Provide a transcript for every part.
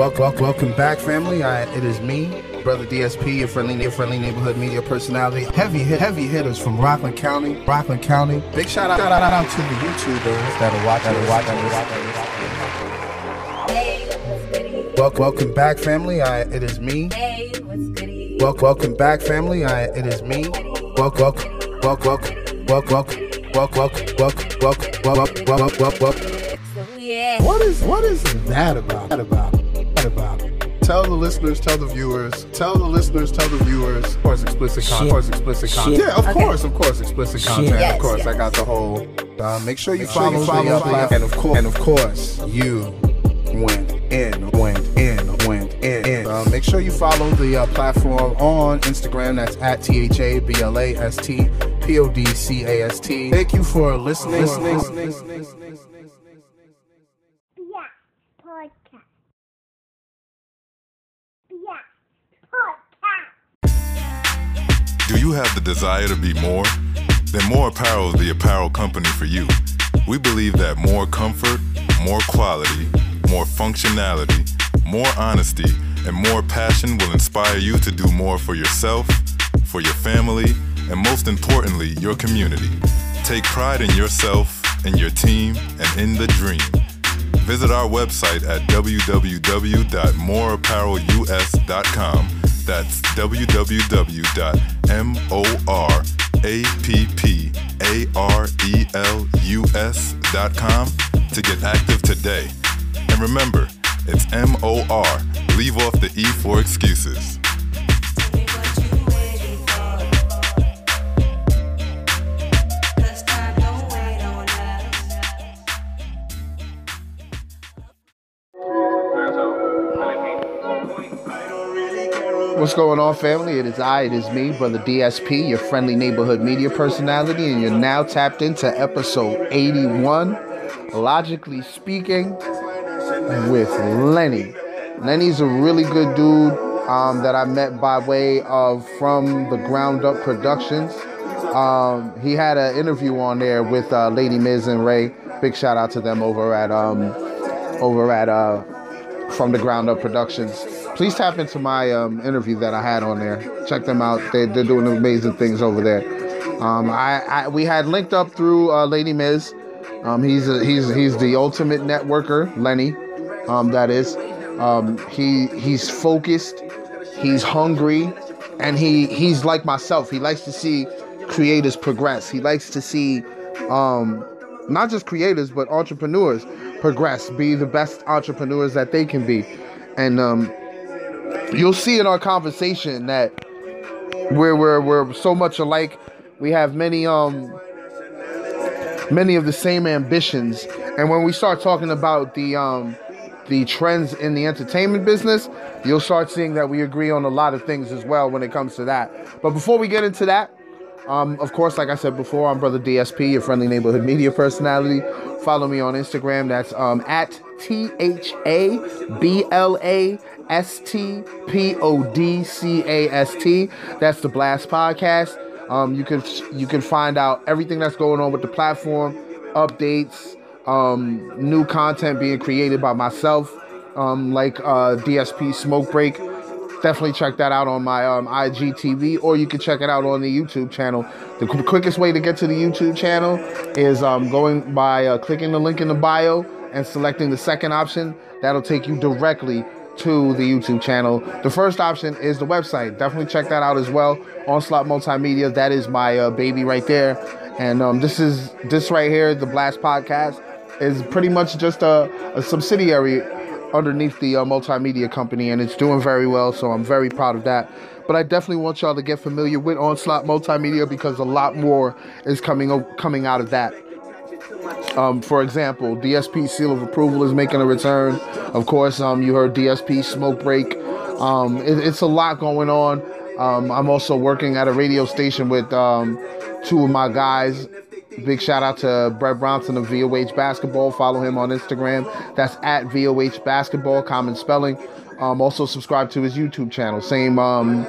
Welcome, welcome, back, family. I, it is me, Brother DSP, your friendly, your friendly neighborhood media personality. Heavy heavy hitters from Rockland County, Rockland County. Big shout out, shout out, out to the YouTubers that are watching, that are watching. Welcome, welcome back, family. I, it is me. Welcome, welcome back, family. I, it is me. Welcome, welcome, welcome, welcome, welcome, welcome, welcome, welcome, welcome, welcome, welcome. What is what is that about? That about? That about? Tell the listeners, tell the viewers, tell the listeners, tell the viewers. Of course, explicit content. Of course, explicit content. Yeah, of Okay. course, of course, explicit content. Yes, of course, yes. I got the whole. Uh, make sure you sure follow, you follow the, uh, the, platform. and of course, and of course, you went in, went in, went in. in. Uh, make sure you follow the uh, platform on Instagram. That's at T H A B L A S T P O D C A S T. Thank you for listening. listening. Yeah, Do you have the desire to be more? Then More Apparel is the apparel company for you. We believe that more comfort, more quality, more functionality, more honesty, and more passion will inspire you to do more for yourself, for your family, and most importantly, your community. Take pride in yourself, in your team, and in the dream. Visit our website at www.moreapparelus.com. That's www.moreapparelus.com M O R A P P A R E L U S dot com to get active today. And remember, it's M O R. Leave off the E for excuses. What's going on, family? It is I, it is me, Brother DSP, your friendly neighborhood media personality, and you're now tapped into episode 81, Logically Speaking, with Lenny. Lenny's a really good dude um, that I met by way of From the Ground Up Productions. Um, he had an interview on there with uh, Lady Miz and Ray. Big shout out to them over at um, over at uh, From the Ground Up Productions. Please tap into my um, interview that I had on there. Check them out. They, they're doing amazing things over there. Um, I, I we had linked up through uh, Lady Miz. Um, he's a, he's he's the ultimate networker, Lenny. Um, that is. Um, he he's focused. He's hungry, and he he's like myself. He likes to see creators progress. He likes to see um, not just creators but entrepreneurs progress, be the best entrepreneurs that they can be, and um, you'll see in our conversation that we're we're we're so much alike. We have many um many of the same ambitions, and when we start talking about the um the trends in the entertainment business, you'll start seeing that we agree on a lot of things as well when it comes to that. But before we get into that, um, of course, like I said before, I'm Brother DSP, your friendly neighborhood media personality. Follow me on Instagram. That's um, at T H A B L A S T P O D C A S T. That's the Blast Podcast. Um, you can you can find out everything that's going on with the platform, updates, um, new content being created by myself, um, like uh, DSP Smoke Break definitely check that out on my um, IGTV, or you can check it out on the YouTube channel. The qu- quickest way to get to the YouTube channel is um, going by uh, clicking the link in the bio and selecting the second option. That'll take you directly to the YouTube channel. The first option is the website. Definitely check that out as well. Onslaught Multimedia. That is my uh, baby right there. And um, this is this right here, the Blast Podcast, is pretty much just a, a subsidiary underneath the uh, multimedia company, and it's doing very well. So I'm very proud of that. But I definitely want y'all to get familiar with Onslaught Multimedia because a lot more is coming coming out of that. Um, for example, DSP Seal of Approval is making a return. Of course, um, you heard DSP Smoke Break. Um, it, it's a lot going on. Um, I'm also working at a radio station with um, two of my guys. Big shout out to Brett Bronson of VOH Basketball. Follow him on Instagram. That's at VOH Basketball, common spelling. Um, also subscribe to his YouTube channel. Same um,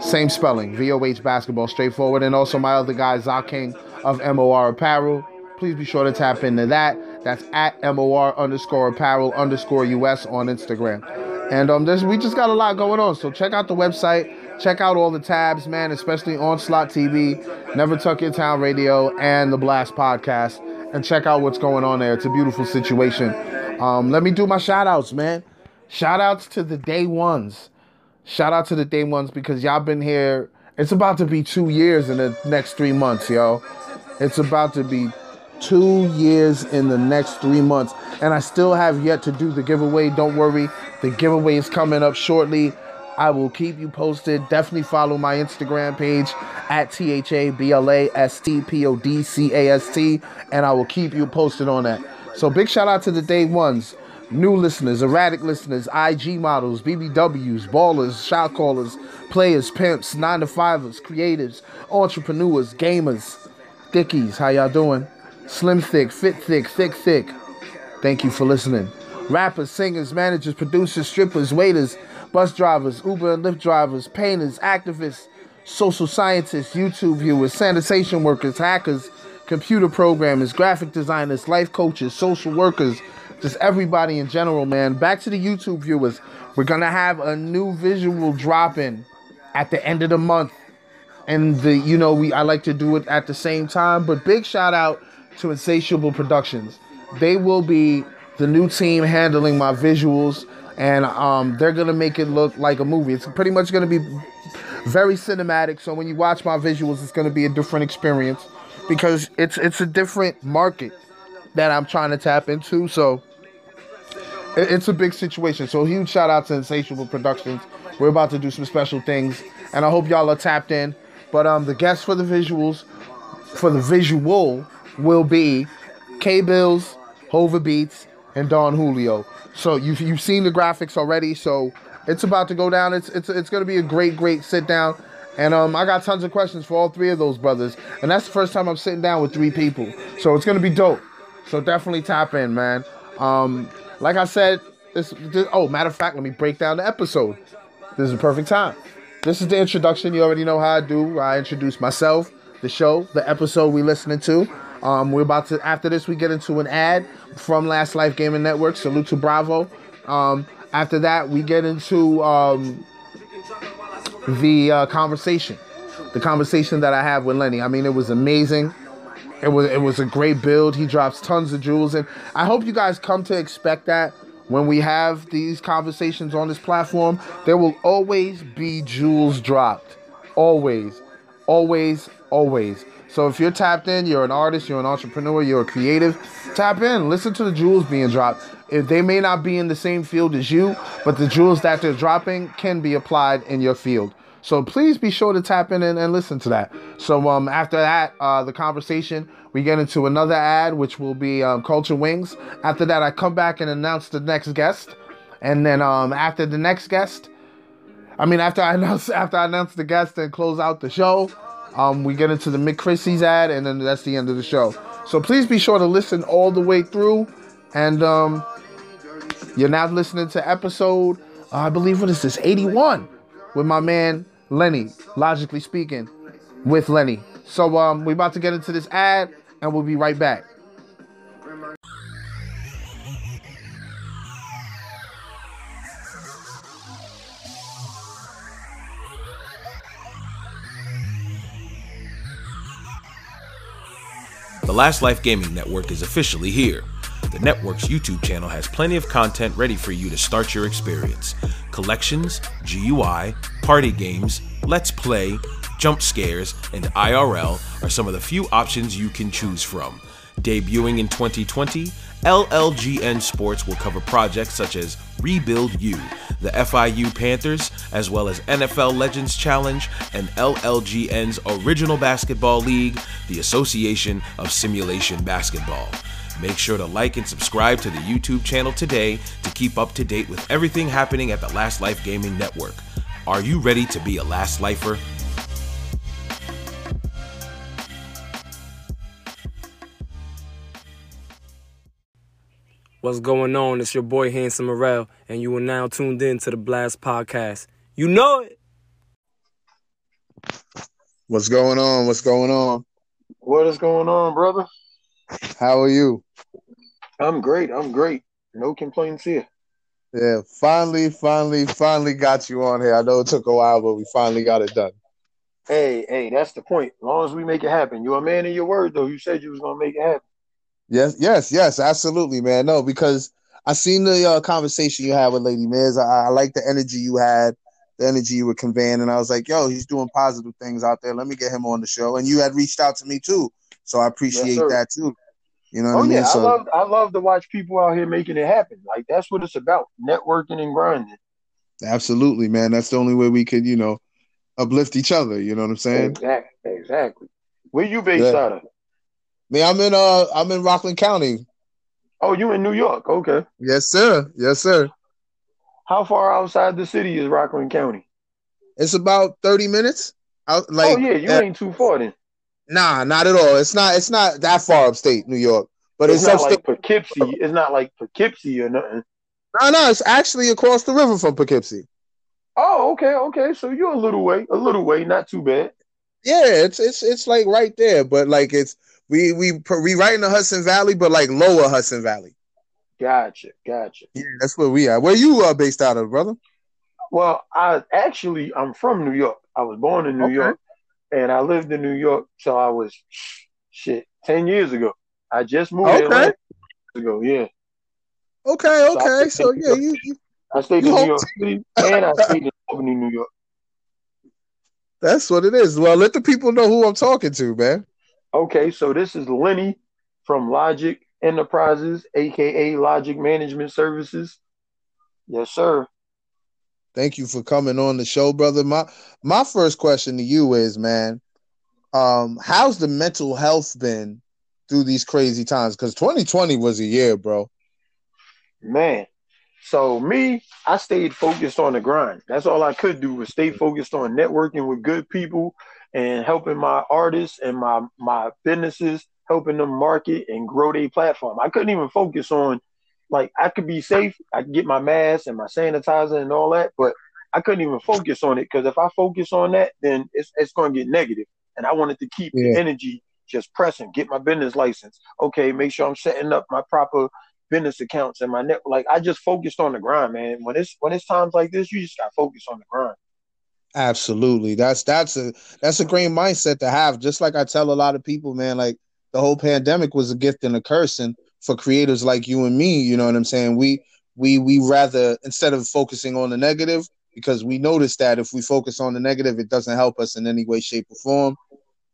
same spelling, VOH Basketball, straightforward. And also my other guy, Zah King of MOR Apparel. Please be sure to tap into that. That's at MOR underscore apparel underscore US on Instagram. And um, we just got a lot going on. So check out the website. Check out all the tabs, man, especially Onslaught TV, Never Tuck Your Town Radio, and the Blast Podcast. And check out what's going on there. It's a beautiful situation. Um, let me do my shout outs, man. Shout outs to the day ones. Shout out to the day ones because y'all been here. It's about to be two years in the next three months, yo. It's about to be two years in the next three months. And I still have yet to do the giveaway. Don't worry, the giveaway is coming up shortly. I will keep you posted. Definitely follow my Instagram page at T H A B L A S T P O D C A S T, and I will keep you posted on that. So, big shout out to the day ones, new listeners, erratic listeners, IG models, BBWs, ballers, shot callers, players, pimps, nine to fivers, creatives, entrepreneurs, gamers, dickies. How y'all doing? Slim thick, fit thick, thick thick. Thank you for listening. Rappers, singers, managers, producers, strippers, waiters, bus drivers, Uber and Lyft drivers, painters, activists, social scientists, YouTube viewers, sanitation workers, hackers, computer programmers, graphic designers, life coaches, social workers, just everybody in general, man. Back to the YouTube viewers. We're gonna have a new visual dropping at the end of the month. And the you know, we I like to do it at the same time, but big shout out to Insatiable Productions. They will be the new team handling my visuals and um, they're gonna make it look like a movie. It's pretty much gonna be very cinematic. So when you watch my visuals, it's gonna be a different experience because it's it's a different market that I'm trying to tap into. So it- it's a big situation. So huge shout out to Insatiable Productions. We're about to do some special things, and I hope y'all are tapped in. But um, the guests for the visuals, for the visual, will be K Bills, Hova Beats, and Don Julio. So you've you've seen the graphics already. So it's about to go down. It's it's it's gonna be a great great sit down. And um, I got tons of questions for all three of those brothers. And that's the first time I'm sitting down with three people. So it's gonna be dope. So definitely tap in, man. Um, like I said, this, this oh matter of fact, let me break down the episode. This is a perfect time. This is the introduction. You already know how I do. I introduce myself, the show, the episode we listening to. Um, we're about to after this we get into an ad from Last Life Gaming Network. Salute to Bravo. Um, after that we get into um, the uh, conversation, the conversation that I have with Lenny. I mean, it was amazing. It was it was a great build. He drops tons of jewels, and I hope you guys come to expect that when we have these conversations on this platform. There will always be jewels dropped, always, always, always. So if you're tapped in, you're an artist, you're an entrepreneur, you're a creative, tap in, listen to the jewels being dropped. If they may not be in the same field as you, but the jewels that they're dropping can be applied in your field. So please be sure to tap in and, and listen to that. So um, after that, uh, the conversation, we get into another ad, which will be um, Culture Wings. After that, I come back and announce the next guest. And then um, after the next guest, I mean, after I announce after I announce the guest and close out the show, um, we get into the Mick ad, and then that's the end of the show. So please be sure to listen all the way through. And um, you're now listening to episode, uh, I believe, what is this, 81, with my man Lenny. Logically speaking, with Lenny. So um, we're about to get into this ad, and we'll be right back. The Last Life Gaming Network is officially here. The network's YouTube channel has plenty of content ready for you to start your experience. Collections, GUI, party games, let's play, jump scares, and IRL are some of the few options you can choose from. Debuting in 2020, LLGN Sports will cover projects such as Rebuild U, the FIU Panthers, as well as NFL Legends Challenge and LLGN's Original Basketball League, the Association of Simulation Basketball. Make sure to like and subscribe to the YouTube channel today to keep up to date with everything happening at the Last Life Gaming Network. Are you ready to be a Last Lifer? What's going on? It's your boy Handsome Morel, and you are now tuned in to the Blast Podcast. You know it. What's going on? What's going on? What is going on, brother? How are you? I'm great. I'm great. No complaints here. Yeah, finally, finally, finally got you on here. I know it took a while, but we finally got it done. Hey, hey, that's the point. As long as we make it happen. You're a man of your word, though. You said you was gonna make it happen. Yes, yes, yes, absolutely, man. No, because I seen the uh, conversation you had with Lady Miz. I, I like the energy you had, the energy you were conveying, and I was like, "Yo, he's doing positive things out there. Let me get him on the show." And you had reached out to me too, so I appreciate sir. that too. You know what Oh I mean? yeah, I So love I love to watch people out here making it happen. Like that's what it's about. Networking and grinding. absolutely, man. That's the only way we could, you know, uplift each other. You know what I'm saying? Exactly. Exactly. Where you based Yeah. out of? Man, I'm in uh, I'm in Rockland County. Oh, you in New York. Okay. Yes, sir. Yes, sir. How far outside the city is Rockland County? It's about thirty minutes. Out, like, oh yeah, you ain't too far then. nah, not at all. It's not. It's not that far upstate New York, but It's, it's, not upstate. like Poughkeepsie. It's not like Poughkeepsie or nothing. no, no, it's actually across the river from Poughkeepsie. Oh, okay, okay. So you're a little way, a little way, not too bad. Yeah, it's it's it's like right there, but like it's we we in the Hudson Valley, but like lower Hudson Valley. Gotcha, gotcha. Yeah, that's where we are. Where you uh based out of, brother? Well, I actually I'm from New York. I was born in New Okay. York, and I lived in New York till I was shit ten years ago. I just moved Okay. Atlanta ago. Yeah, Okay, So okay. could So yeah, you, you I stayed You in New York City, and I stayed in Albany, New York. that's what it is. Well, let the people know who I'm talking to, man. Okay, so this is Lenny from Logic Enterprises, aka Logic Management Services. Yes, sir. Thank you for coming on the show, brother. My my first question to you is, man, um, how's the mental health been through these crazy times? Because 2020 was a year, bro. Man. So me, I stayed focused on the grind. That's all I could do was stay focused on networking with good people and helping my artists and my my businesses, helping them market and grow their platform. I couldn't even focus on like I could be safe, I could get my mask and my sanitizer and all that, but I couldn't even focus on it because if I focus on that, then it's it's going to get negative. And I wanted to keep Yeah. the energy just pressing, get my business license. Okay, make sure I'm setting up my proper business accounts and my net. Like I just focused on the grind, man. When it's when it's times like this, you just got to focus on the grind. Absolutely. That's that's a that's a great mindset to have. Just like I tell a lot of people, man, like the whole pandemic was a gift and a curse. And for creators like you and me, you know what I'm saying? We we we rather instead of focusing on the negative, because we notice that if we focus on the negative, it doesn't help us in any way, shape, or form.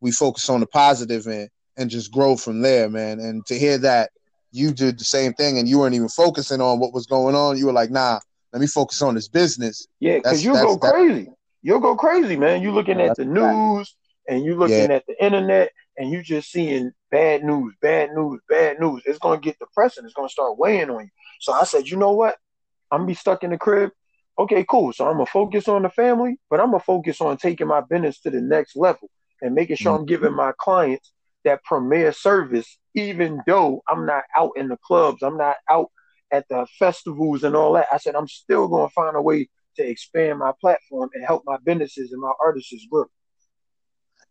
We focus on the positive and and just grow from there, man. And to hear that you did the same thing and you weren't even focusing on what was going on, you were like, nah, let me focus on this business. Yeah, because you'll that's- go that- crazy. You'll go crazy, man. You're looking at the news and you're looking Yeah. at the internet and you're just seeing bad news, bad news, bad news. It's gonna get depressing. It's gonna start weighing on you. So I said, you know what? I'm gonna be stuck in the crib. Okay, cool. So I'm gonna focus on the family, but I'm gonna focus on taking my business to the next level and making sure I'm giving my clients that premier service, even though I'm not out in the clubs, I'm not out at the festivals and all that. I said I'm still gonna find a way to expand my platform and help my businesses and my artists grow.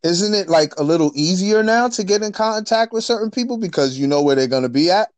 isn't it like a little easier now to get in contact with certain people because you know where they're going to be at?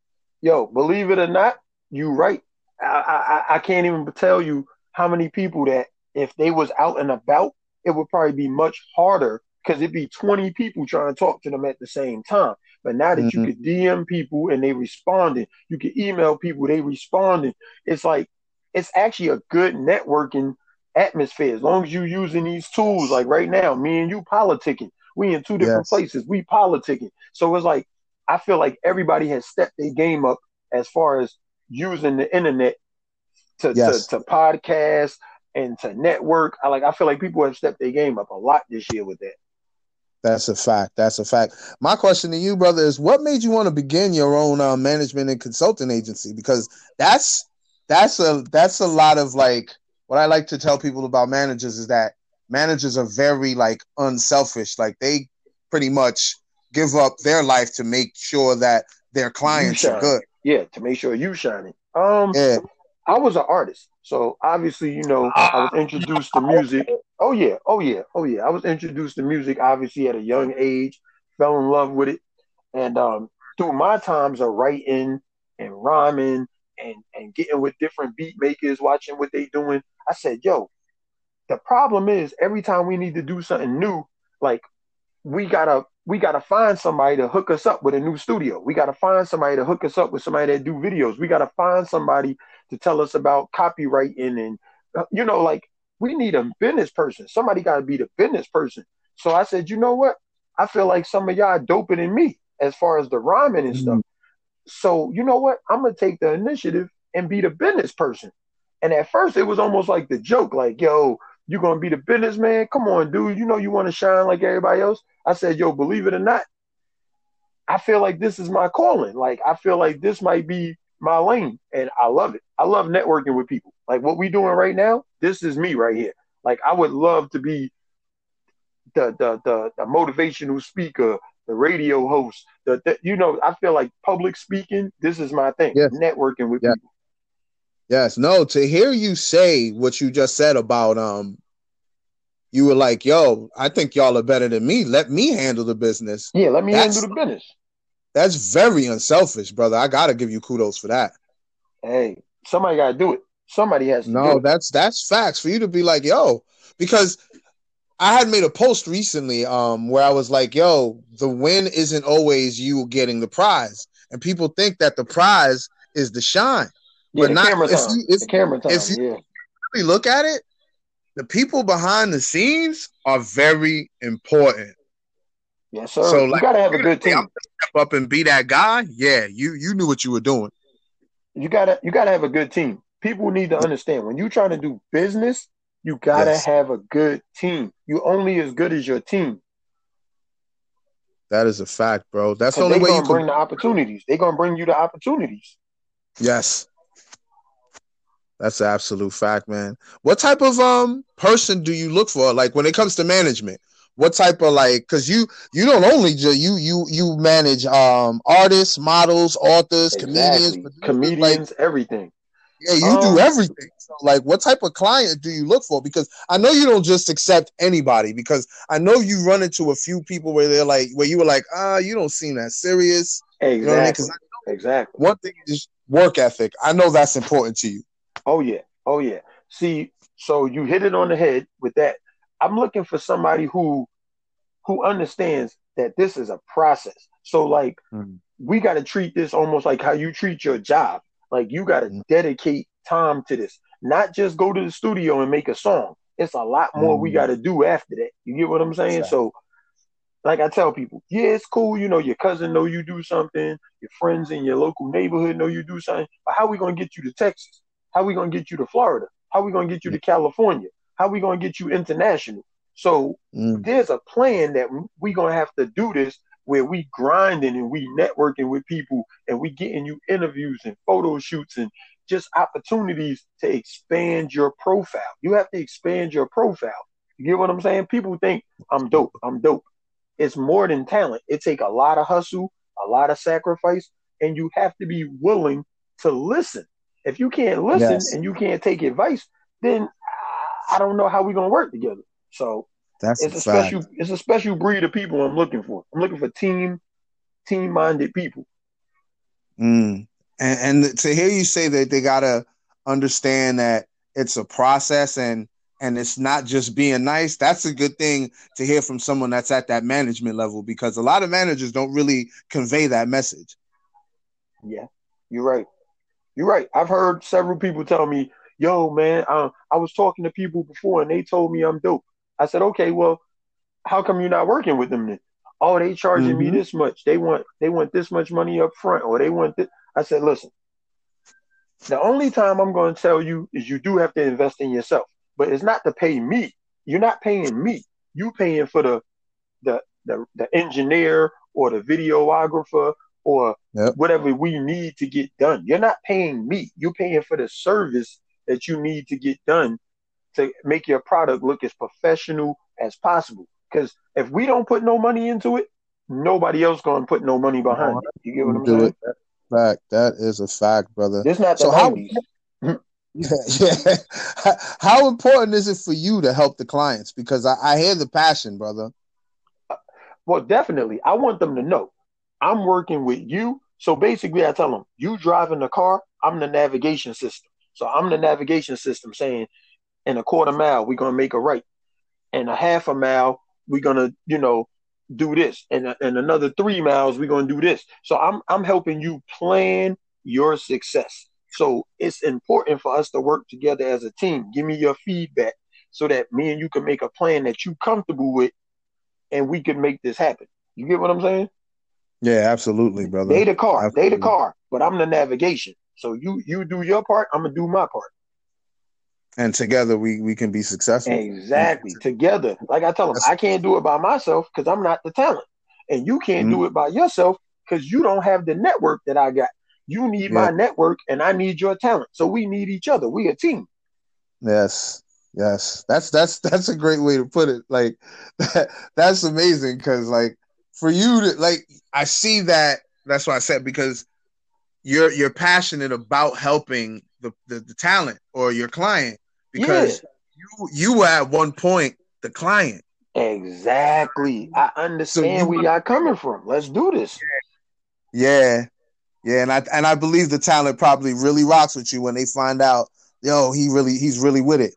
Yo, believe it or not, you right. I, I I can't even tell you how many people that if they was out and about, it would probably be much harder because it'd be 20 people trying to talk to them at the same time. But now that Mhm. you could DM people and they responding, you can email people, they responding. It's like it's actually a good networking atmosphere as long as you're using these tools. Like right now, me and you politicking. We in two different Yes. places. We politicking. So it's like I feel like everybody has stepped their game up as far as using the internet to Yes. to, to podcast and to network. I like I feel like people have stepped their game up a lot this year with that. That's a fact. That's a fact. My question to you, brother, is what made you want to begin your own uh, management and consulting agency? Because that's that's a that's a lot of like what I like to tell people about managers is that managers are very like unselfish. Like they pretty much give up their life to make sure that their clients are good. Yeah, to make sure you shining. Um Yeah. I was an artist. So obviously, you know, I was introduced to music. Oh yeah, oh yeah, oh yeah. I was introduced to music obviously at a young age, fell in love with it. And um through my times of writing and rhyming and and getting with different beat makers, watching what they doing. I said, yo, the problem is every time we need to do something new, like we gotta we gotta find somebody to hook us up with a new studio. We gotta find somebody to hook us up with somebody that do videos. We gotta find somebody to tell us about copyrighting and uh, you know, like we need a business person. Somebody gotta be the business person. So I said, you know what? I feel like some of y'all doper than me as far as the rhyming and stuff. So you know what? I'm gonna take the initiative and be the business person. And at first it was almost like the joke, like, yo, you gonna be the businessman? Come on, dude. You know you want to shine like everybody else. I said, yo, believe it or not, I feel like this is my calling. Like I feel like this might be my lane, and I love it. I love networking with people. Like what we doing right now. This is me right here. Like I would love to be the the the, the motivational speaker, the radio host. The, the you know I feel like public speaking. This is my thing. Yes. Networking with Yeah. people. Yes, no, to hear you say what you just said about um you were like, yo, I think y'all are better than me. Let me handle the business. Yeah, let me That's- handle the business. That's very unselfish, brother. I gotta give you kudos for that. Hey, somebody got to do it. Somebody has to do No, it. that's that's facts for you to be like, yo, because I had made a post recently um where I was like, yo, the win isn't always you getting the prize. And people think that the prize is the shine. yeah, but the not- camera time. if- the camera time. if you- yeah. Really look at it, the people behind the scenes are very important. Yes, sir. So, you gotta have a good team. Step up and be that guy. Yeah, you you knew what you were doing. You gotta you gotta have a good team. People need to understand when you're trying to do business, you gotta Yes. have a good team. You only as good as your team. That is a fact, bro. That's the only way you can. bring the opportunities. They're gonna bring you the opportunities. Yes. That's an absolute fact, man. What type of um person do you look for? Like when it comes to management, what type of like because you you don't only ju- you you you manage um artists, models, authors, comedians, Exactly. producers, Comedians, like everything. Yeah, you do everything. So like what type of client do you look for? Because I know you don't just accept anybody because I know you run into a few people where they're like where you were like, ah, you don't seem that serious. Exactly. know what I mean? 'Cause exactly. One thing is work ethic. I know that's important to you. Oh yeah. Oh yeah. See, so you hit it on the head with that. I'm looking for somebody who who understands that this is a process. So like Mm. we got to treat this almost like how you treat your job. Like you got to dedicate time to this, not just go to the studio and make a song. It's a lot more we Mm. got to do after that. You get what I'm saying? Exactly. So like I tell people, yeah, it's cool. You know, your cousin know you do something. Your friends in your local neighborhood know you do something. But how we gonna get you to Texas? How we gonna get you to Florida? How we gonna get you to California? How we gonna get you international? So Mm. there's a plan that we gonna have to do this where we grinding and we networking with people and we getting you interviews and photo shoots and just opportunities to expand your profile. You have to expand your profile. You get what I'm saying? People think I'm dope. I'm dope. It's more than talent. It take a lot of hustle, a lot of sacrifice, and you have to be willing to listen. If you can't listen Yes. and you can't take advice, then I don't know how we're gonna work together. So That's it's a fact. special it's a special breed of people I'm looking for. I'm looking for team team minded people. Mm. And, and to hear you say that they gotta understand that it's a process and and it's not just being nice. That's a good thing to hear from someone that's at that management level because a lot of managers don't really convey that message. Yeah, you're right. You're right. I've heard several people tell me, "Yo, man, uh, I was talking to people before and they told me I'm dope." I said, "Okay, well, how come you're not working with them then?" Oh, they charging me Mhm. this much. They want they want this much money up front, or they want this. I said, "Listen, the only time I'm going to tell you is you do have to invest in yourself, but it's not to pay me. You're not paying me. You paying for the the the, the engineer or the videographer or Yep. whatever we need to get done. You're not paying me. You're paying for the service that you need to get done to make your product look as professional as possible. Because if we don't put no money into it, nobody else gonna put no money behind it. You get what I'm Do saying? it. Fact. That is a fact, brother. This not the So how- 90s. Yeah, yeah. How- important is it for you to help the clients? Because I, I hear the passion, brother. Uh, well, definitely. I want them to know I'm working with you So basically, I tell them, you driving the car, I'm the navigation system. So I'm the navigation system saying, in a quarter mile, we're gonna make a right. and a half a mile, we're gonna, you know, do this. And in another three miles, we're gonna do this. So I'm I'm helping you plan your success. So it's important for us to work together as a team. Give me your feedback so that me and you can make a plan that you comfortable with and we can make this happen. You get what I'm saying? Yeah, absolutely, brother. They the car, they the car, but I'm the navigation. So you you do your part, I'm gonna do my part. And together we we can be successful. Exactly. Together. Like I tell them, I can't do it by myself because I'm not the talent. And you can't do mm-hmm. it by yourself because you don't have the network that I got. You need my network and I need your talent. So we need each other. We a team. Yes. Yes. That's that's that's a great way to put it. Like that's amazing cuz like for you to like I see that that's why I said because you're you're passionate about helping the the, the talent or your client because you you were at one point the client. Exactly. I understand you where y'all coming from. Let's do this. Yeah. Yeah, and I and I believe the talent probably really rocks with you when they find out, yo, he really he's really with it.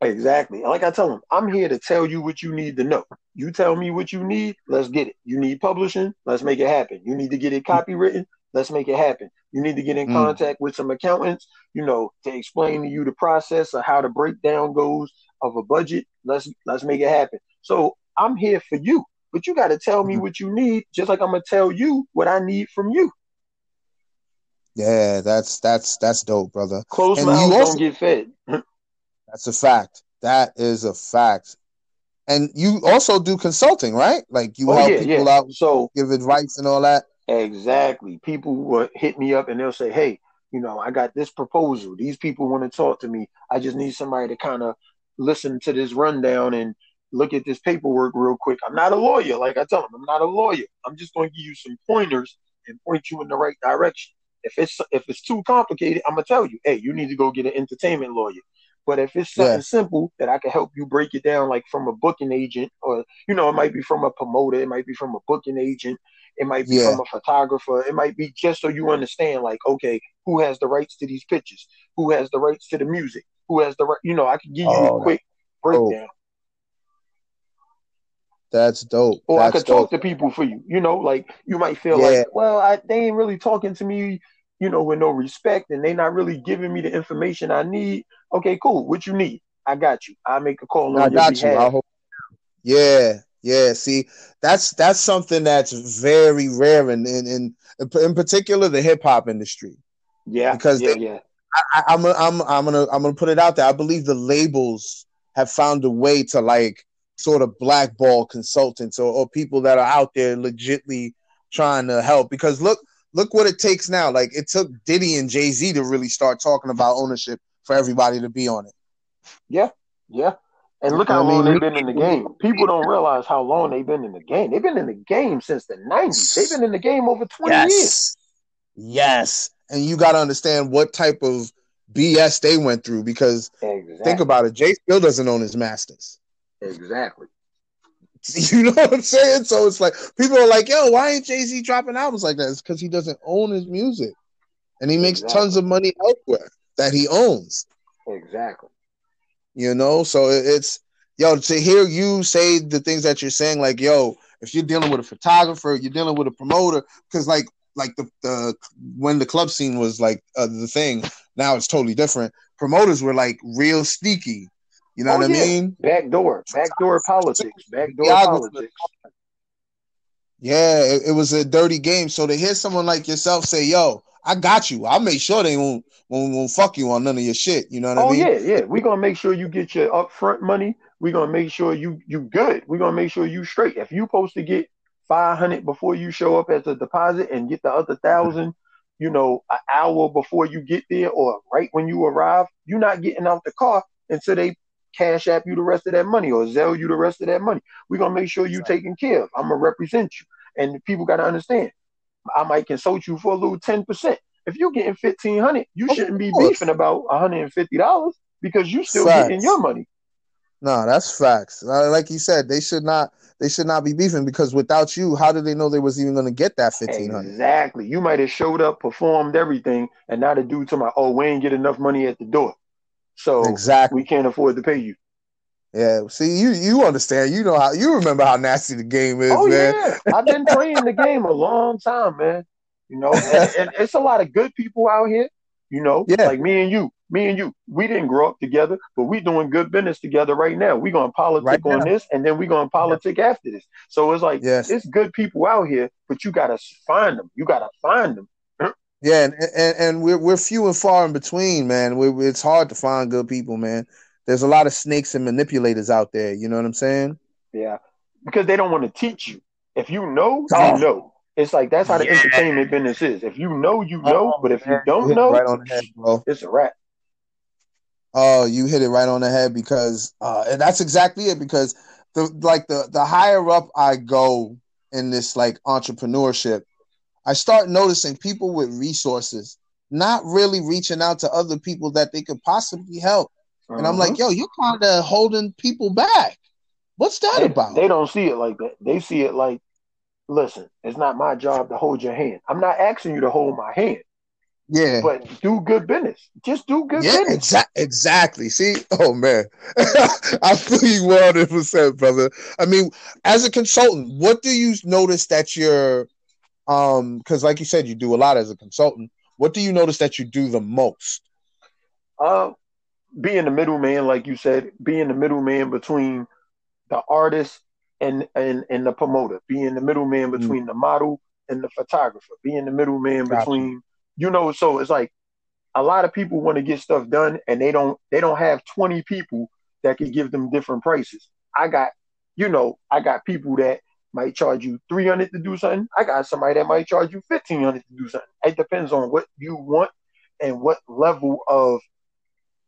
Exactly. Like I tell them, I'm here to tell you what you need to know. You tell me what you need, let's get it. You need publishing, let's make it happen. You need to get it copywritten, let's make it happen. You need to get in Mm. contact with some accountants, you know, to explain to you the process of how the breakdown goes of a budget. Let's let's make it happen. So I'm here for you, but you got to tell me Mhm. what you need, just like I'm gonna tell you what I need from you. Yeah, that's that's that's dope, brother. Close And you mouths also- don't get fed. That's a fact. That is a fact. And you also do consulting, right? Like you oh help yeah, people yeah. out, So give advice and all that. Exactly. People will hit me up and they'll say, Hey, you know, I got this proposal. These people want to talk to me. I just need somebody to kind of listen to this rundown and look at this paperwork real quick. I'm not a lawyer. Like I tell them, I'm not a lawyer. I'm just going to give you some pointers and point you in the right direction. If it's if it's too complicated, I'm gonna tell you, hey, you need to go get an entertainment lawyer. But if it's something Yeah. simple that I can help you break it down, like from a booking agent, or you know, it might be from a promoter, it might be from a booking agent, it might be Yeah. from a photographer. It might be just so you understand, like, okay, who has the rights to these pictures? Who has the rights to the music? Who has the right? You know, I can give you Oh, a quick dope. breakdown, That's dope. or I That's could talk to people for you. You know, like you might feel Yeah. like, well, I, they ain't really talking to me, you know, with no respect, and they not really giving me the information I need. Okay, cool. What you need? I got you. I make a call on I your got you. behalf. I'll Yeah, yeah. See, that's that's something that's very rare in in in, in particular the hip hop industry. yeah, because yeah, they- yeah. I, I'm I'm I'm gonna I'm gonna put it out there. I believe the labels have found a way to like sort of blackball consultants or, or people that are out there legitly trying to help. Because look look what it takes now. Like it took Diddy and Jay Z to really start talking about ownership for everybody to be on it. Yeah, yeah. And look I how mean, long they've been in the game. People don't realize how long they've been in the game. They've been in the game since the 90s. They've been in the game over 20 years. Yes. Yes. And you got to understand what type of BS they went through because Exactly. think about it. Jay still doesn't own his masters. exactly. You know what I'm saying? So it's like people are like, "Yo, why ain't Jay Z dropping albums like that?" It's because he doesn't own his music, and he makes Exactly. tons of money elsewhere that he owns. Exactly. You know, so it's yo to hear you say the things that you're saying, like, yo, if you're dealing with a photographer, you're dealing with a promoter, because like like the the when the club scene was like uh, the thing, now it's totally different. Promoters were like real sneaky. You know Oh, what I yeah. mean? Backdoor. Backdoor politics. Backdoor Photographer. politics. Yeah, it, it was a dirty game. So to hear someone like yourself say, "Yo, I got you. I'll make sure they won't won't, won't fuck you on none of your shit." You know what Oh I mean? Oh yeah, yeah. We're gonna make sure you get your upfront money. We're gonna make sure you you good. We're gonna make sure you straight. If you supposed to get five hundred before you show up as a deposit and get the other thousand, you know, an hour before you get there or right when you arrive, you're not getting out the car until they cash app you the rest of that money or Zelle you the rest of that money. We're gonna make sure you taken care of. I'm gonna represent you. And people gotta understand. I might consult you for a little ten percent. If you're getting fifteen hundred, you Of shouldn't be course. beefing about hundred and fifty dollars because you're still Facts. getting your money. No, that's facts. Like you said, they should not. They should not be beefing because without you, how did they know they was even going to get that fifteen hundred? Exactly. You might have showed up, performed everything, and now the dude to my oh, we ain't get enough money at the door, so Exactly. we can't afford to pay you. Yeah. See, you you understand. You know how you remember how nasty the game is, Oh man. yeah, I've been playing the game a long time, man. You know, and, and it's a lot of good people out here. You know, Yeah. like me and you, me and you, we didn't grow up together, but we doing good business together right now. We gonna politic Right on this, and then we gonna politic after this. So it's like Yes. it's good people out here, but you gotta find them. You gotta find them. Yeah, and, and and we're we're few and far in between, man. We it's hard to find good people, man. There's a lot of snakes and manipulators out there. You know what I'm saying? Yeah, because they don't want to teach you. If you know, Oh. you know. It's like that's how the Yeah. entertainment business is. If you know, you know. Oh, but if you don't hit know, right on the head, bro. it's a wrap. Oh, you hit it right on the head because uh, and that's exactly it. Because the like the the higher up I go in this like entrepreneurship, I start noticing people with resources not really reaching out to other people that they could possibly help. And I'm Mhm. like, yo, you're kind of holding people back. What's that they, about? they don't see it like that. They see it like, listen, it's not my job to hold your hand. I'm not asking you to hold my hand, yeah. but do good business. Just do good Yeah, business. exa- exactly. See, oh man, I feel you one hundred percent, brother. I mean, as a consultant, what do you notice that you're, um, because like you said, you do a lot as a consultant. What do you notice that you do the most? Uh, being the middleman, like you said, being the middleman between the artist and and and the promoter, being the middleman Mm. between the model and the photographer, being the middleman Gotcha. between, you know, so it's like a lot of people want to get stuff done and they don't they don't have 20 people that can give them different prices. I got, you know, I got people that might charge you 300 to do something. I got somebody that might charge you 1500 to do something. It depends on what you want and what level of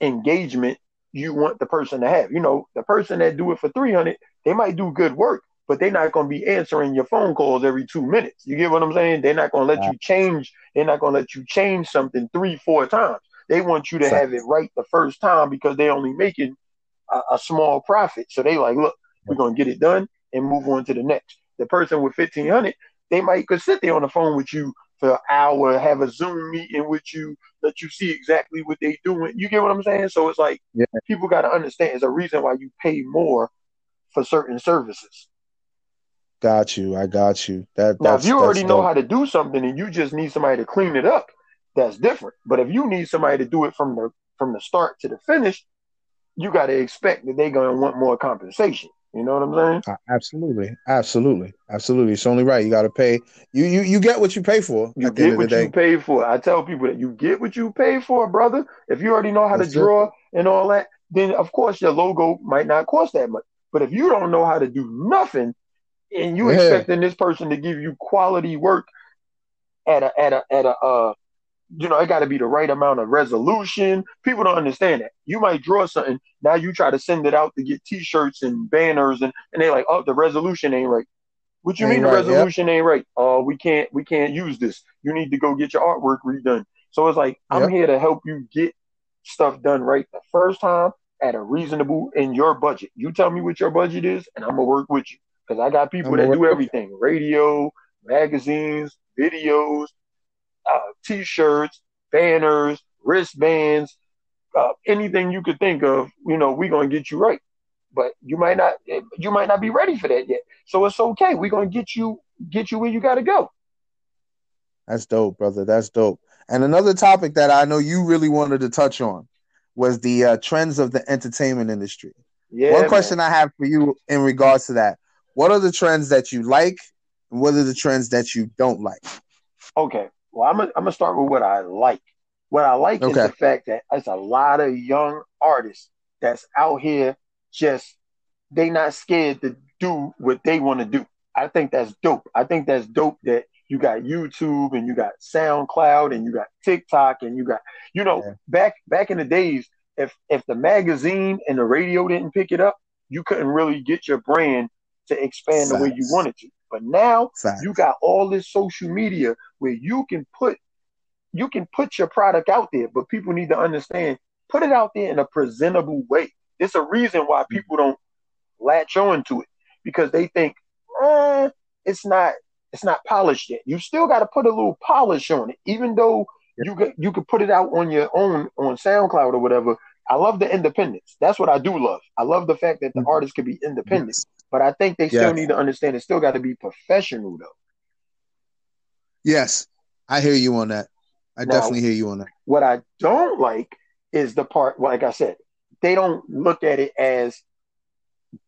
engagement you want the person to have. You know, the person that do it for 300, they might do good work, but they're not going to be answering your phone calls every 2 minutes. You get what I'm saying? They're not going to let you change, they're not going to let you change something 3 4 times. They want you to have it right the first time because they're only making a, a small profit. So they like, look, we're going to get it done and move on to the next. The person with 1500, they might could sit there on the phone with you for an hour, have a Zoom meeting with you, let you see exactly what they doing. You get what I'm saying? So it's like Yeah. people got to understand there's a reason why you pay more for certain services. Got you. I got you. That Now, if you already know dope. how to do something and you just need somebody to clean it up, that's different. But if you need somebody to do it from the from the start to the finish, you got to expect that they're going to want more compensation. You know what I'm saying? Uh, absolutely, absolutely, absolutely. It's only right. You got to pay. You you you get what you pay for. You at the end get what you pay for. I tell people that you get what you pay for, brother. If you already know how That's to it. draw and all that, then of course your logo might not cost that much. But if you don't know how to do nothing and you Yeah. expecting this person to give you quality work at a at a at a uh you know, it got to be the right amount of resolution. People don't understand that. You might draw something, now you try to send it out to get T-shirts and banners, and, and they're like, "Oh, the resolution ain't right." What you Ain't mean the right, yep. resolution ain't right? Oh, we can't we can't use this. You need to go get your artwork redone. So it's like I'm Yep. here to help you get stuff done right the first time at a reasonable in your budget. You tell me what your budget is, and I'm gonna work with you because I got people that do everything: radio, magazines, videos, uh, t-shirts, banners, wristbands, uh, anything you could think of. You know, we're gonna get you right, but you might not. You might not be ready for that yet. So it's okay. We're gonna get you get you where you got to go. That's dope, brother. That's dope. And another topic that I know you really wanted to touch on was the uh, trends of the entertainment industry. Yeah. One man. question I have for you in regards to that: What are the trends that you like, and what are the trends that you don't like? Okay. Well, I'm gonna I'm gonna start with what I like. What I like is the fact that there's a lot of young artists that's out here just they not scared to do what they want to do. I think that's dope. I think that's dope that you got YouTube and you got SoundCloud and you got TikTok and you got you know Yeah. back back in the days if if the magazine and the radio didn't pick it up, you couldn't really get your brand to expand the way you wanted to. But now Fact. you got all this social media where you can put you can put your product out there, but people need to understand put it out there in a presentable way. It's a reason why people don't latch on to it because they think, eh, it's not it's not polished yet. You still got to put a little polish on it, even though you could you could put it out on your own on SoundCloud or whatever. I love the independence. That's what I do love. I love the fact that the Mhm. artist could be independent, Yes. But I think they still need to understand it still got to be professional though. Yes, I hear you on that. I Now- definitely hear you on that. What I don't like is the part, like I said, they don't look at it as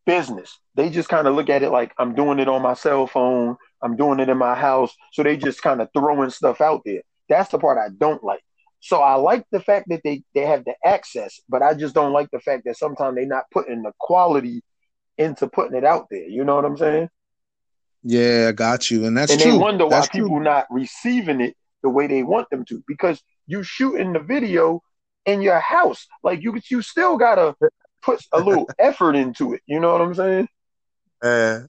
business. They just kind of look at it like I'm doing it on my cell phone, I'm doing it in my house. So they just kind of throwing stuff out there. That's the part I don't like. So I like the fact that they, they have the access, but I just don't like the fact that sometimes they're not putting the quality into putting it out there. You know what I'm saying? Yeah, I got you, and that's and true. they wonder why That's people not receiving it the way they want them to because you shooting the video in your house like you you still gotta put a little effort into it. You know what i'm saying? Uh,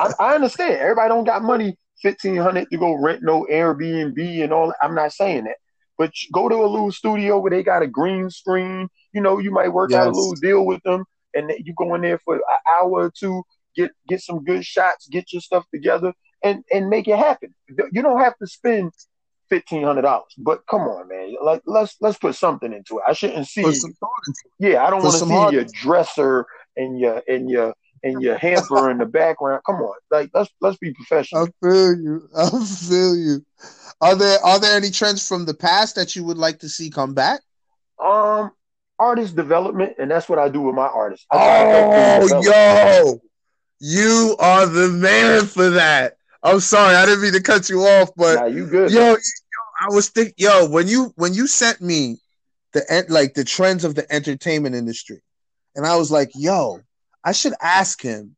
I, I understand. Everybody don't got money 1500 to go rent no airbnb and all that. i'm not saying that. But go to a little studio where they got a green screen. You know you might work out a little deal with them and then you go in there for an hour or two get get some good shots get your stuff together and and make it happen. You don't have to spend fifteen hundred dollars but come on man. Like let's let's put something into it. I shouldn't see Put some yeah i don't want to see heart your dresser and your and your and your hamper in the background. Come on. Like let's let's be professional. I feel you. I feel you. Are there are there any trends from the past that you would like to see come back? Um, artist development, and that's what I do with my artists. I try to help them Oh, yo, you are the man for that. I'm sorry, I didn't mean to cut you off, but Nah, you good? yo, yo, I was think, yo, when you when you sent me the like the trends of the entertainment industry, and I was like, yo, I should ask him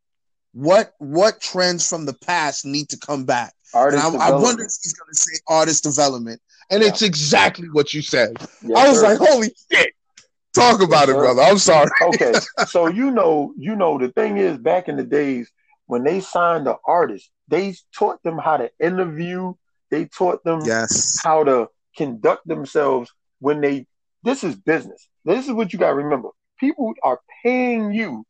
what what trends from the past need to come back. And I, I wonder if he's gonna say artist development, and Yeah. it's exactly what you said. Yes, I was sir. like, holy shit! Talk about it, brother. I'm sorry. okay, so you know, you know, the thing is, back in the days when they signed the artist, they taught them how to interview. They taught them Yes. how to conduct themselves when they. This is business. This is what you got to remember. People are paying you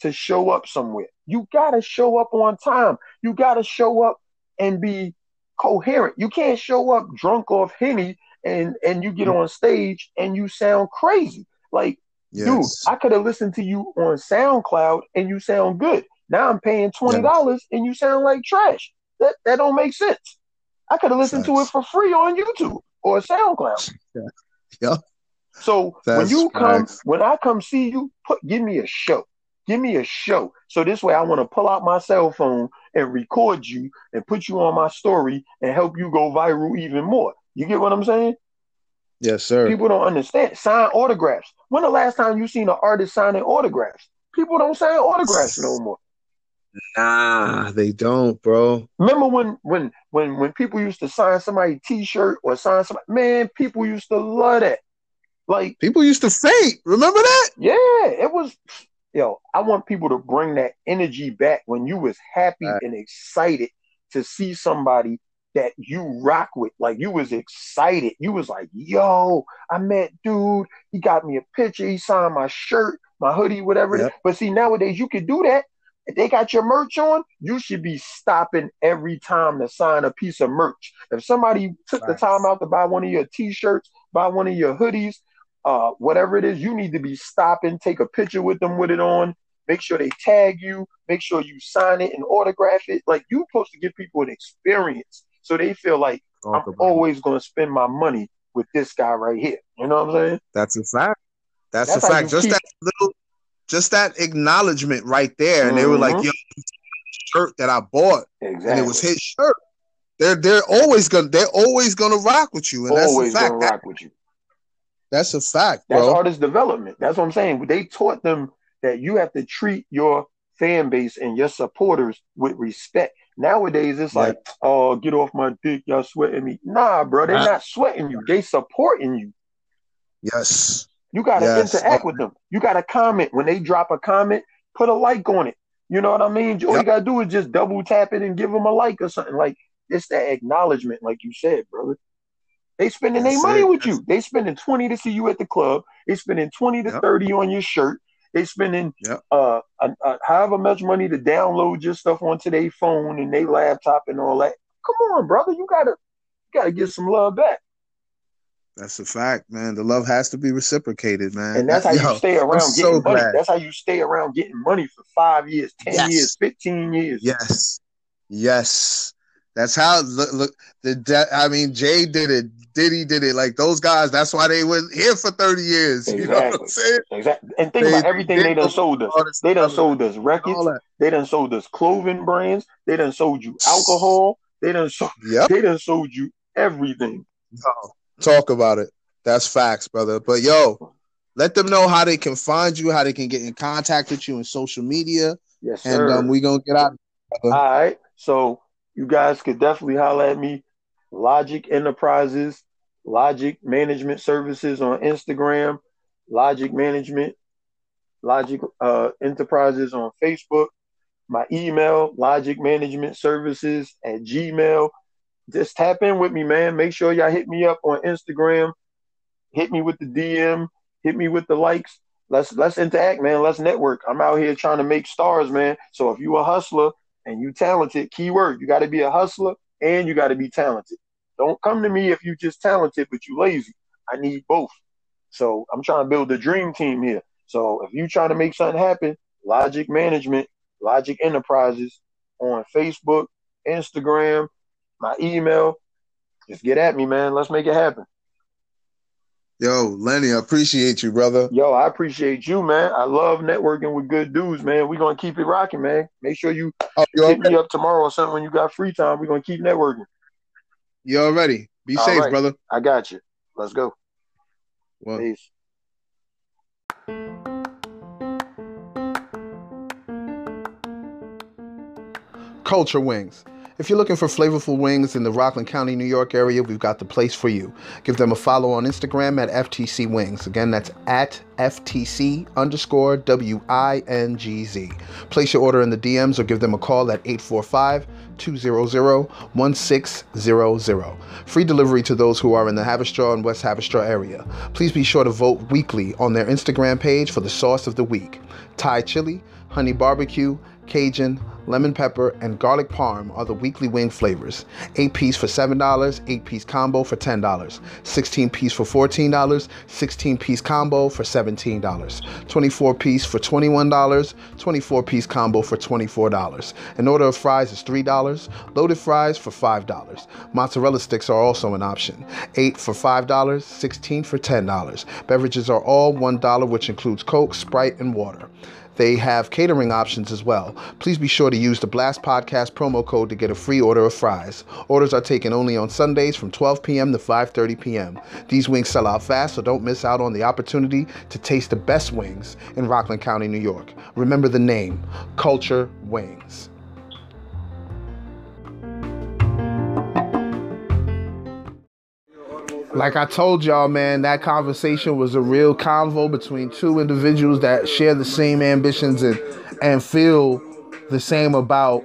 to show up somewhere. You got to show up on time. You got to show up and be coherent. You can't show up drunk off henny and and you get mm. on stage and you sound crazy. Like Yes. Dude, I could have listened to you on SoundCloud and you sound good. Now I'm paying twenty dollars and you sound like trash. That that don't make sense. I could have listened to it for free on YouTube or SoundCloud. Yeah. Yeah. So when you come, when I come see you, put give me a show. Give me a show. So this way I want to pull out my cell phone and record you and put you on my story and help you go viral even more. You get what I'm saying? Yes, sir. People don't understand. Sign autographs. When the last time you seen an artist signing autographs? People don't sign autographs no more. Nah, they don't, bro. Remember when when when when people used to sign somebody T-shirt or sign somebody? Man, people used to love that. Like, People used to faint. Remember that? yeah, it was. Yo, I want people to bring that energy back when you was happy Right. and excited to see somebody that you rock with. Like you was excited. You was like, yo, I met dude. He got me a picture. He signed my shirt, my hoodie, whatever. Yep. But see, nowadays you can do that. If they got your merch on, you should be stopping every time to sign a piece of merch. If somebody took the time out to buy one of your t-shirts, buy one of your hoodies, uh, whatever it is, you need to be stopping, take a picture with them with it on, make sure they tag you, make sure you sign it and autograph it. Like you're supposed to give people an experience so they feel like Talk I'm it. always gonna spend my money with this guy right here. You know what I'm saying? That's a fact. That's, That's a fact. Just keep- that little, just that acknowledgement right there, and they were like, Mhm. "Yo, shirt that I bought, Exactly. and it was his shirt." They're they're always gonna they're always gonna rock with you, and always that's a fact. rock with you. that's a fact, That's bro. artist development. That's what I'm saying. They taught them that you have to treat your fan base and your supporters with respect. Nowadays, it's Yeah. like, oh, get off my dick, y'all sweating me. Nah, bro, they're Right. not sweating you. They supporting you. yes, You got to Yes. interact with them. You got to comment. When they drop a comment, put a like on it. You know what I mean? All you got to do is just double tap it and give them a like or something. Like, it's that acknowledgement, like you said, brother. They spending their money it. with That's- you. They spending 20 to see you at the club. They spending 20 to Yep. 30 on your shirt. They spending Yep. uh, uh, uh however much money to download your stuff onto their phone and their laptop and all that. Come on, brother, you gotta you gotta get some love back. That's a fact, man. The love has to be reciprocated, man. And that's how Yo, you stay I'm around so getting money. glad. That's how you stay around getting money for five years, ten Yes. years, fifteen years. Yes, yes. That's how. Look, look the. de- I mean, Jay did it. Diddy did it. Like those guys. That's why they were here for thirty years. You know what I'm Exactly. saying? Exactly. And think They about everything they did done sold us. They done sold us records. They done sold us clothing brands. They done sold you alcohol. They done sold. Yep. They done sold you everything. Yo, talk about it. That's facts, brother. But yo, let them know how they can find you, how they can get in contact with you in social media, Yes, and sir. um, we gonna get out. All right. So you guys could definitely holler at me. Logic Enterprises, Logic Management Services on Instagram, Logic Management, Logic uh, Enterprises on Facebook. My email, Logic Management Services at Gmail. Just tap in with me, man. Make sure y'all hit me up on Instagram. Hit me with the DM. Hit me with the likes. Let's let's interact, man. Let's network. I'm out here trying to make stars, man. So if you a hustler and you talented, keyword, you got to be a hustler and you got to be talented. Don't come to me if you just talented but you lazy. I need both. So I'm trying to build a dream team here. So if you trying to make something happen, Logic Management, Logic Enterprises on Facebook, Instagram, my email, just get at me, man. Let's make it happen. Yo, Lenny, I appreciate you, brother. Yo, I appreciate you, man. I love networking with good dudes, man. We're gonna keep it rocking, man. Make sure you Oh, you hit already? me up tomorrow or something when you got free time. We're gonna keep networking. You already? Be All safe, right. brother. I got you. Let's go. Well, Peace. Culture Wings. If you're looking for flavorful wings in the Rockland County, New York area, we've got the place for you. Give them a follow on Instagram at FTC Wings. Again, that's at FTC underscore W I N G Z. Place your order in the DMs or give them a call at 845 200 1600. Free delivery to those who are in the Haverstraw and West Haverstraw area. Please be sure to vote weekly on their Instagram page for the sauce of the week. Thai chili, honey barbecue, Cajun, lemon pepper, and garlic parm are the weekly wing flavors. 8 piece for $7, 8 piece combo for $10, 16 piece for $14, 16 piece combo for $17, 24 piece for $21, 24 piece combo for $24. An order of fries is $3, loaded fries for $5. Mozzarella sticks are also an option. 8 for $5, 16 for $10. Beverages are all $1, which includes Coke, Sprite, and water. They have catering options as well. Please be sure to use the Blast Podcast promo code to get a free order of fries. Orders are taken only on Sundays from 12 p.m. to 5:30 p.m. These wings sell out fast, so don't miss out on the opportunity to taste the best wings in Rockland County, New York. Remember the name, Culture Wings. Like I told y'all, man, that conversation was a real convo between two individuals that share the same ambitions and and feel the same about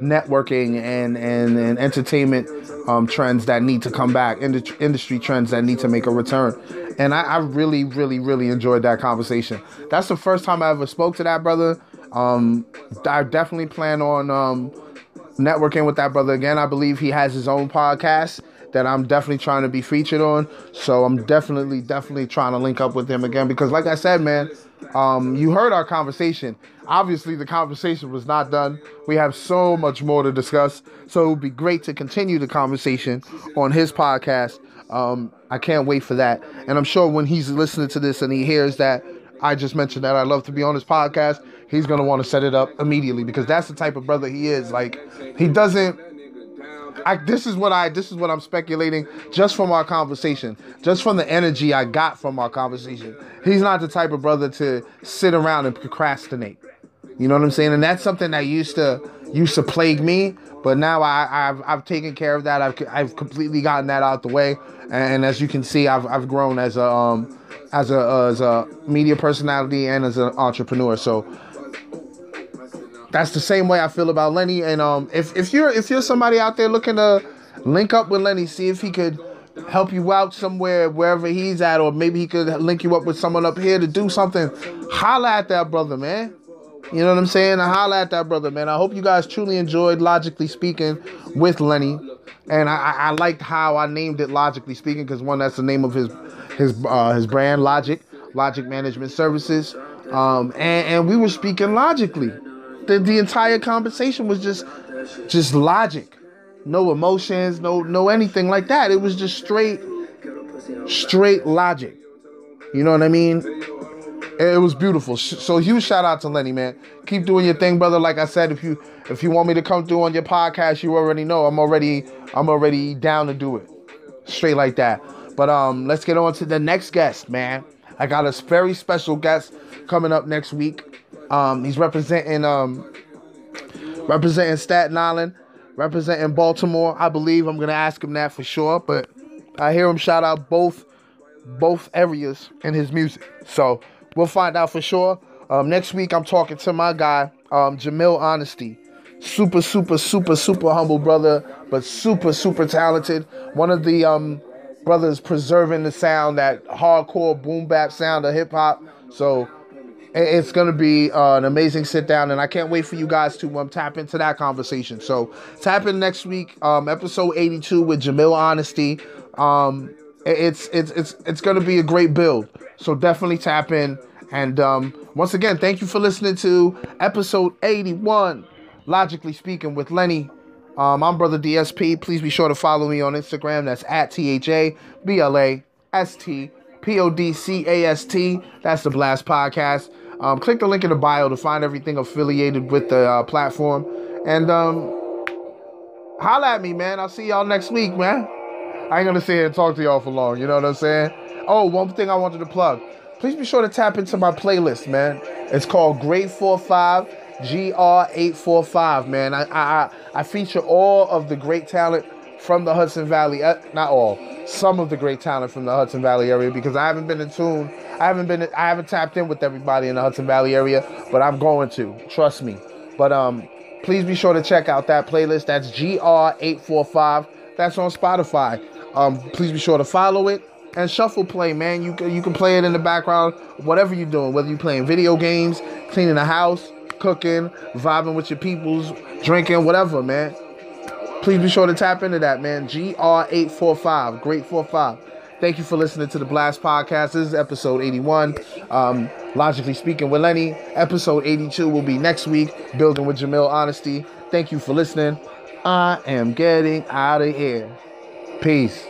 networking and and, and entertainment um, trends that need to come back, industry, industry trends that need to make a return. And I, I really, really, really enjoyed that conversation. That's the first time I ever spoke to that brother. Um, I definitely plan on um, networking with that brother again. I believe he has his own podcast that I'm definitely trying to be featured on. So I'm definitely, definitely trying to link up with him again because, like I said, man, um, you heard our conversation. Obviously, the conversation was not done. We have so much more to discuss. So it would be great to continue the conversation on his podcast. Um, I can't wait for that. And I'm sure when he's listening to this and he hears that I just mentioned that I love to be on his podcast, he's gonna want to set it up immediately because that's the type of brother he is. Like he doesn't. I, this is what I this is what I'm speculating just from our conversation, just from the energy I got from our conversation. He's not the type of brother to sit around and procrastinate. You know what I'm saying? And that's something that used to used to plague me, but now I, I've I've taken care of that. I've I've completely gotten that out the way, and as you can see, I've I've grown as a um as a as a media personality and as an entrepreneur. So that's the same way I feel about Lenny. And um, if if you're if you're somebody out there looking to link up with Lenny, see if he could help you out somewhere, wherever he's at, or maybe he could link you up with someone up here to do something, holla at that brother, man. You know what I'm saying? I holla at that brother, man. I hope you guys truly enjoyed Logically Speaking with Lenny. And I, I, liked how I named it Logically Speaking because one, that's the name of his his uh, his brand, Logic, Logic Management Services. Um, and, and we were speaking logically. The, the entire conversation was just just logic. No emotions, no no anything like that. It was just straight straight logic. You know what I mean? It was beautiful. So huge shout out to Lenny, man. Keep doing your thing, brother. Like I said, if you if you want me to come through on your podcast, you already know I'm already I'm already down to do it. Straight like that. But um, let's get on to the next guest, man. I got a very special guest coming up next week. Um, he's representing um representing Staten Island, representing Baltimore. I believe I'm gonna ask him that for sure. But I hear him shout out both both areas in his music. So we'll find out for sure. Um, next week, I'm talking to my guy, um, Jamil Honesty. Super, super, super, super humble brother, but super, super talented. One of the um, brothers preserving the sound, that hardcore boom bap sound of hip hop. So it's going to be uh, an amazing sit down, and I can't wait for you guys to um, tap into that conversation. So tap in next week, um, episode 82 with Jamil Honesty. Um, it's it's it's it's going to be a great build. So definitely tap in. And um, once again, thank you for listening to episode 81, Logically Speaking with Lenny. Um, I'm Brother DSP. Please be sure to follow me on Instagram. That's at T H A B L A S T P O D C A S T. That's the Blast Podcast. Um, click the link in the bio to find everything affiliated with the uh, platform. And um, holla at me, man. I'll see y'all next week, man. I ain't gonna sit here and talk to y'all for long. You know what I'm saying? Oh, one thing I wanted to plug. Please be sure to tap into my playlist, man. It's called Great 45 GR845, man. I, I I feature all of the great talent from the Hudson Valley. Uh, not all, some of the great talent from the Hudson Valley area because I haven't been in tune. I haven't been. I haven't tapped in with everybody in the Hudson Valley area, but I'm going to. Trust me. But um, please be sure to check out that playlist. That's GR845. That's on Spotify. Um, please be sure to follow it and shuffle play, man. You can you can play it in the background, whatever you're doing, whether you're playing video games, cleaning the house, cooking, vibing with your peoples, drinking, whatever, man. Please be sure to tap into that, man. GR845, great 45. Thank you for listening to the Blast Podcast. This is episode 81. Um, logically speaking with Lenny. Episode 82 will be next week, building with Jamil Honesty. Thank you for listening. I am getting out of here. Peace.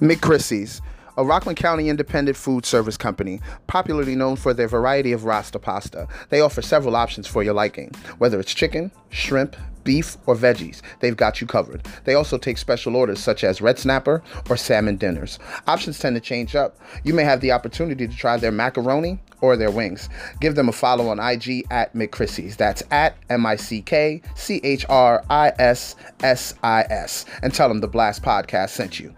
McChrissy's, a Rockland County independent food service company, popularly known for their variety of Rasta pasta. They offer several options for your liking, whether it's chicken, shrimp, beef, or veggies. They've got you covered. They also take special orders such as red snapper or salmon dinners. Options tend to change up. You may have the opportunity to try their macaroni or their wings. Give them a follow on IG at McChrissy's. That's at M I C K C H R I S S I S. And tell them the Blast Podcast sent you.